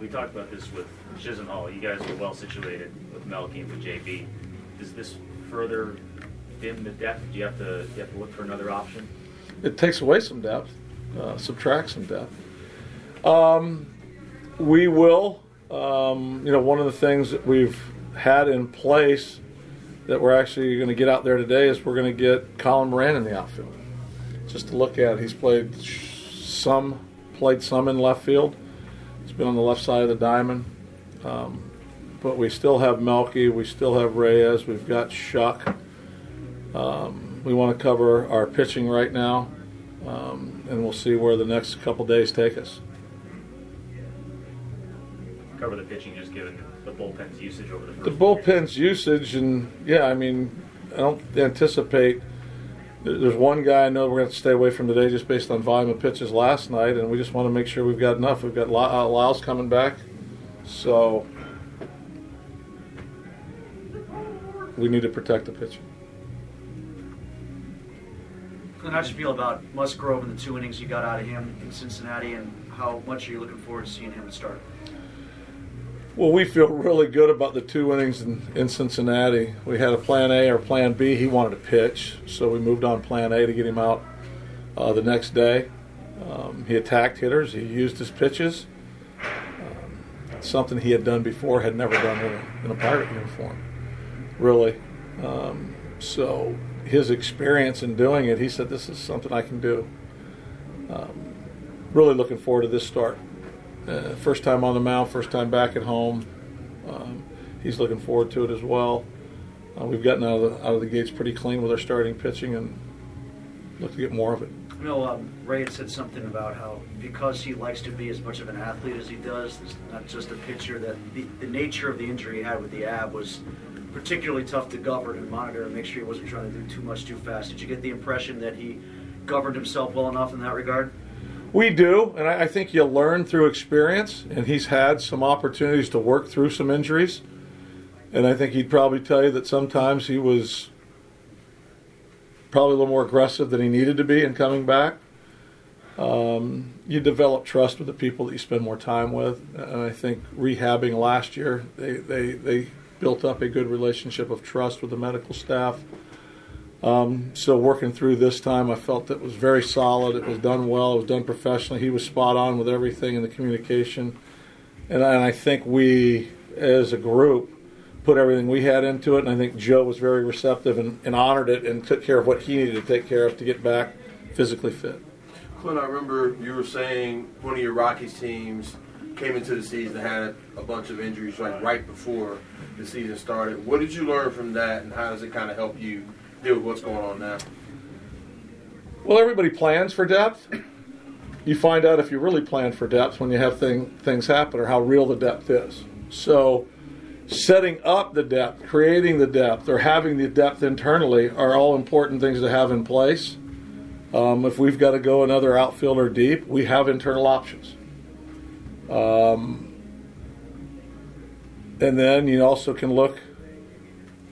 We talked about this with Chisenhall. You guys were well situated with Melky and with JB. Does this further dim the depth? Do you have to, do you have to look for another option? It takes away some depth, uh, subtracts some depth. Um, we will. Um, you know, one of the things that we've had in place that we're actually going to get out there today is we're going to get Colin Moran in the outfield. Just to look at, he's played some, played some in left field. He's been on the left side of the diamond. Um, but we still have Melky, we still have Reyes, we've got Shuck. Um, we want to cover our pitching right now, um, and we'll see where the next couple days take us. Cover the pitching just given the bullpen's usage over the first The bullpen's usage, and yeah, I mean, I don't anticipate. There- There's one guy I know we're going to stay away from today just based on volume of pitches last night, and we just want to make sure we've got enough. We've got Ly- uh, Lyles coming back, so we need to protect the pitching. Clint, how do you feel about Musgrove and the two innings you got out of him in Cincinnati, and how much are you looking forward to seeing him start? Well, we feel really good about the two innings in, in Cincinnati. We had a plan A or plan B. He wanted to pitch, so we moved on plan A to get him out uh, the next day. Um, he attacked hitters. He used his pitches. Um, something he had done before, had never done in a, in a pirate uniform, really. Um, so his experience in doing it, he said, "This is something I can do." Um, really looking forward to this start. Uh, first time on the mound, first time back at home. Um, he's looking forward to it as well. Uh, we've gotten out of, the, out of the gates pretty clean with our starting pitching and look to get more of it. I know um, Ray had said something about how because he likes to be as much of an athlete as he does, not just a pitcher, that the, the nature of the injury he had with the ab was particularly tough to govern and monitor and make sure he wasn't trying to do too much too fast. Did you get the impression that he governed himself well enough in that regard? We do, and I, I think you learn through experience, and he's had some opportunities to work through some injuries. And I think he'd probably tell you that sometimes he was probably a little more aggressive than he needed to be in coming back. Um, you develop trust with the people that you spend more time with, and I think rehabbing last year, they, they, they built up a good relationship of trust with the medical staff. Um, so working through this time, I felt that was very solid. It was done well. It was done professionally. He was spot on with everything in the communication, and I, and I think we, as a group, put everything we had into it. And I think Joe was very receptive and, and honored it and took care of what he needed to take care of to get back physically fit. Clint, I remember you were saying one of your Rockies teams came into the season and had a bunch of injuries like right before the season started. What did you learn from that, and how does it kind of help you deal with what's going on now? Well, everybody plans for depth. You find out if you really plan for depth when you have thing, things happen or how real the depth is. So, setting up the depth, creating the depth, or having the depth internally are all important things to have in place. Um, if we've got to go another outfielder deep, we have internal options. Um, and then you also can look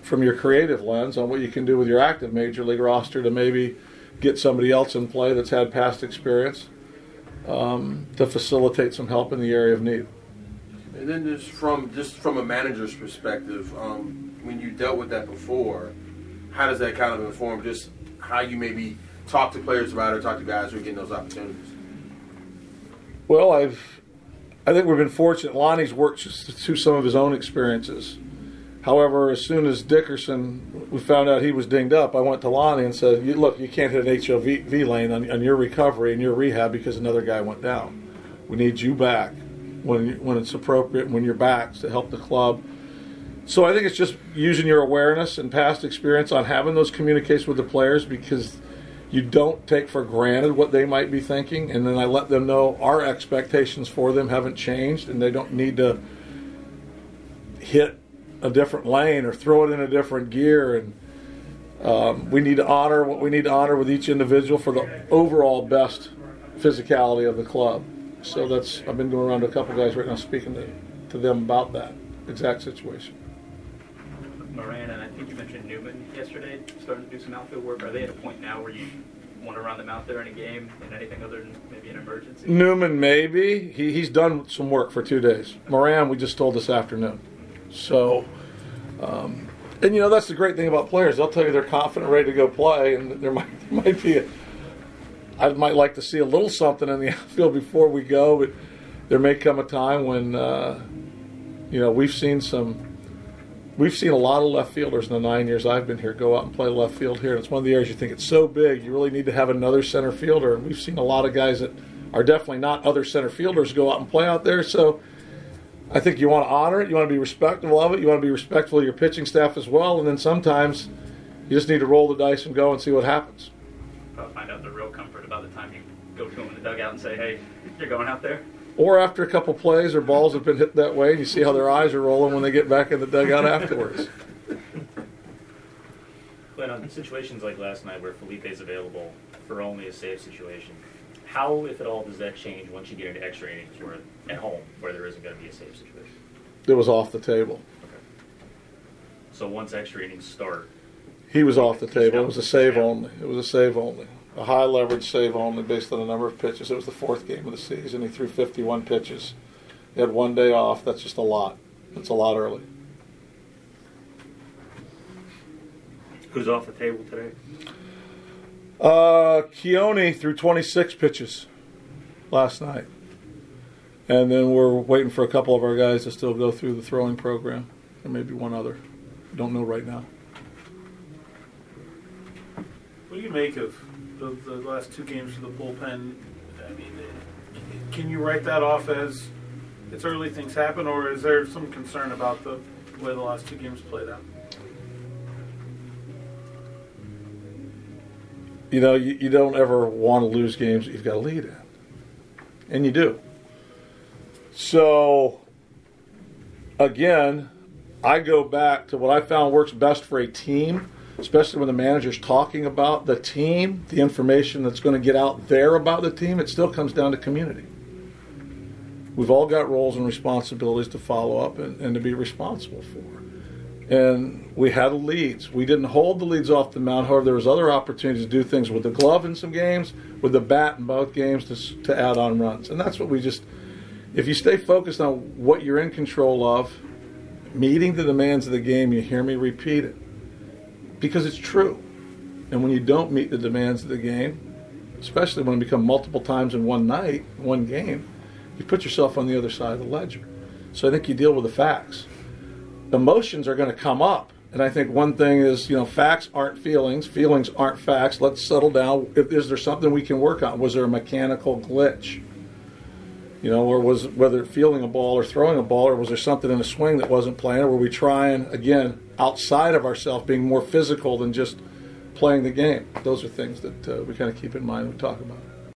from your creative lens on what you can do with your active major league roster to maybe get somebody else in play that's had past experience um, to facilitate some help in the area of need. And then just from just from a manager's perspective, um, when you dealt with that before, how does that kind of inform just how you maybe talk to players about it, or talk to guys who are getting those opportunities? Well, I've, I think we've been fortunate. Lonnie's worked through some of his own experiences. However, as soon as Dickerson, we found out he was dinged up, I went to Lonnie and said, "You- "Look, you can't hit an HOV lane on, on your recovery and your rehab because another guy went down. We need you back when when it's appropriate, and when you're back to help the club." So I think it's just using your awareness and past experience on having those communications with the players because you don't take for granted what they might be thinking, and then I let them know our expectations for them haven't changed, and they don't need to hit a different lane or throw it in a different gear. And um, we need to honor what we need to honor with each individual for the overall best physicality of the club. So that's I've been going around to a couple guys right now speaking to, to them about that exact situation. Moran and I think you mentioned Newman yesterday, starting to do some outfield work. Are they at a point now where you want to run them out there in a game in anything other than maybe an emergency? Newman, maybe he, he's done some work for two days. Moran, we just told this afternoon. So, um, and you know that's the great thing about players. They'll tell you they're confident, ready to go play, and there might there might be. A, I might like to see a little something in the outfield before we go, but there may come a time when uh, you know we've seen some. We've seen a lot of left fielders in the nine years I've been here go out and play left field here. And it's one of the areas you think it's so big, you really need to have another center fielder. And we've seen a lot of guys that are definitely not other center fielders go out and play out there. So I think you want to honor it. You want to be respectful of it. You want to be respectful of your pitching staff as well. And then sometimes you just need to roll the dice and go and see what happens. I'll find out the real comfort about the time you go to them in the dugout and say, "Hey, you're going out there." Or after a couple plays or balls have been hit that way, and you see how their eyes are rolling when they get back in the dugout afterwards. But on situations like last night where Felipe's available for only a save situation, how, if at all, does that change once you get into extra innings where at home where there isn't going to be a save situation? It was off the table. Okay. So once extra innings start, He was off the table. It was a save only. It was a save only. A high leverage save only based on the number of pitches. It was the fourth game of the season. He threw 51 pitches. He had one day off. That's just a lot. That's a lot early. Who's off the table today? Uh, Keone threw 26 pitches last night. And then we're waiting for a couple of our guys to still go through the throwing program. And maybe one other. Don't know right now. What do you make of the, the last two games for the bullpen? I mean, can you write that off as it's early things happen, or is there some concern about the way the last two games played out? You know, you, you don't ever want to lose games that you've got a lead in. And you do. So, again, I go back to what I found works best for a team, especially when the manager's talking about the team, the information that's going to get out there about the team. It still comes down to community. We've all got roles and responsibilities to follow up and, and to be responsible for and we had leads. We didn't hold the leads off the mound. However, there was other opportunities to do things with the glove in some games, with the bat in both games to, to add on runs. And that's what we just, if you stay focused on what you're in control of, meeting the demands of the game, you hear me repeat it because it's true. And when you don't meet the demands of the game, especially when it becomes multiple times in one night, one game, you put yourself on the other side of the ledger. So I think you deal with the facts emotions are going to come up. And I think one thing is, you know, facts aren't feelings, feelings aren't facts. Let's settle down. Is there something we can work on? Was there a mechanical glitch? You know, or was whether feeling a ball or throwing a ball, or was there something in a swing that wasn't playing? Or were we trying again outside of ourselves, being more physical than just playing the game? Those are things that uh, we kind of keep in mind when we talk about.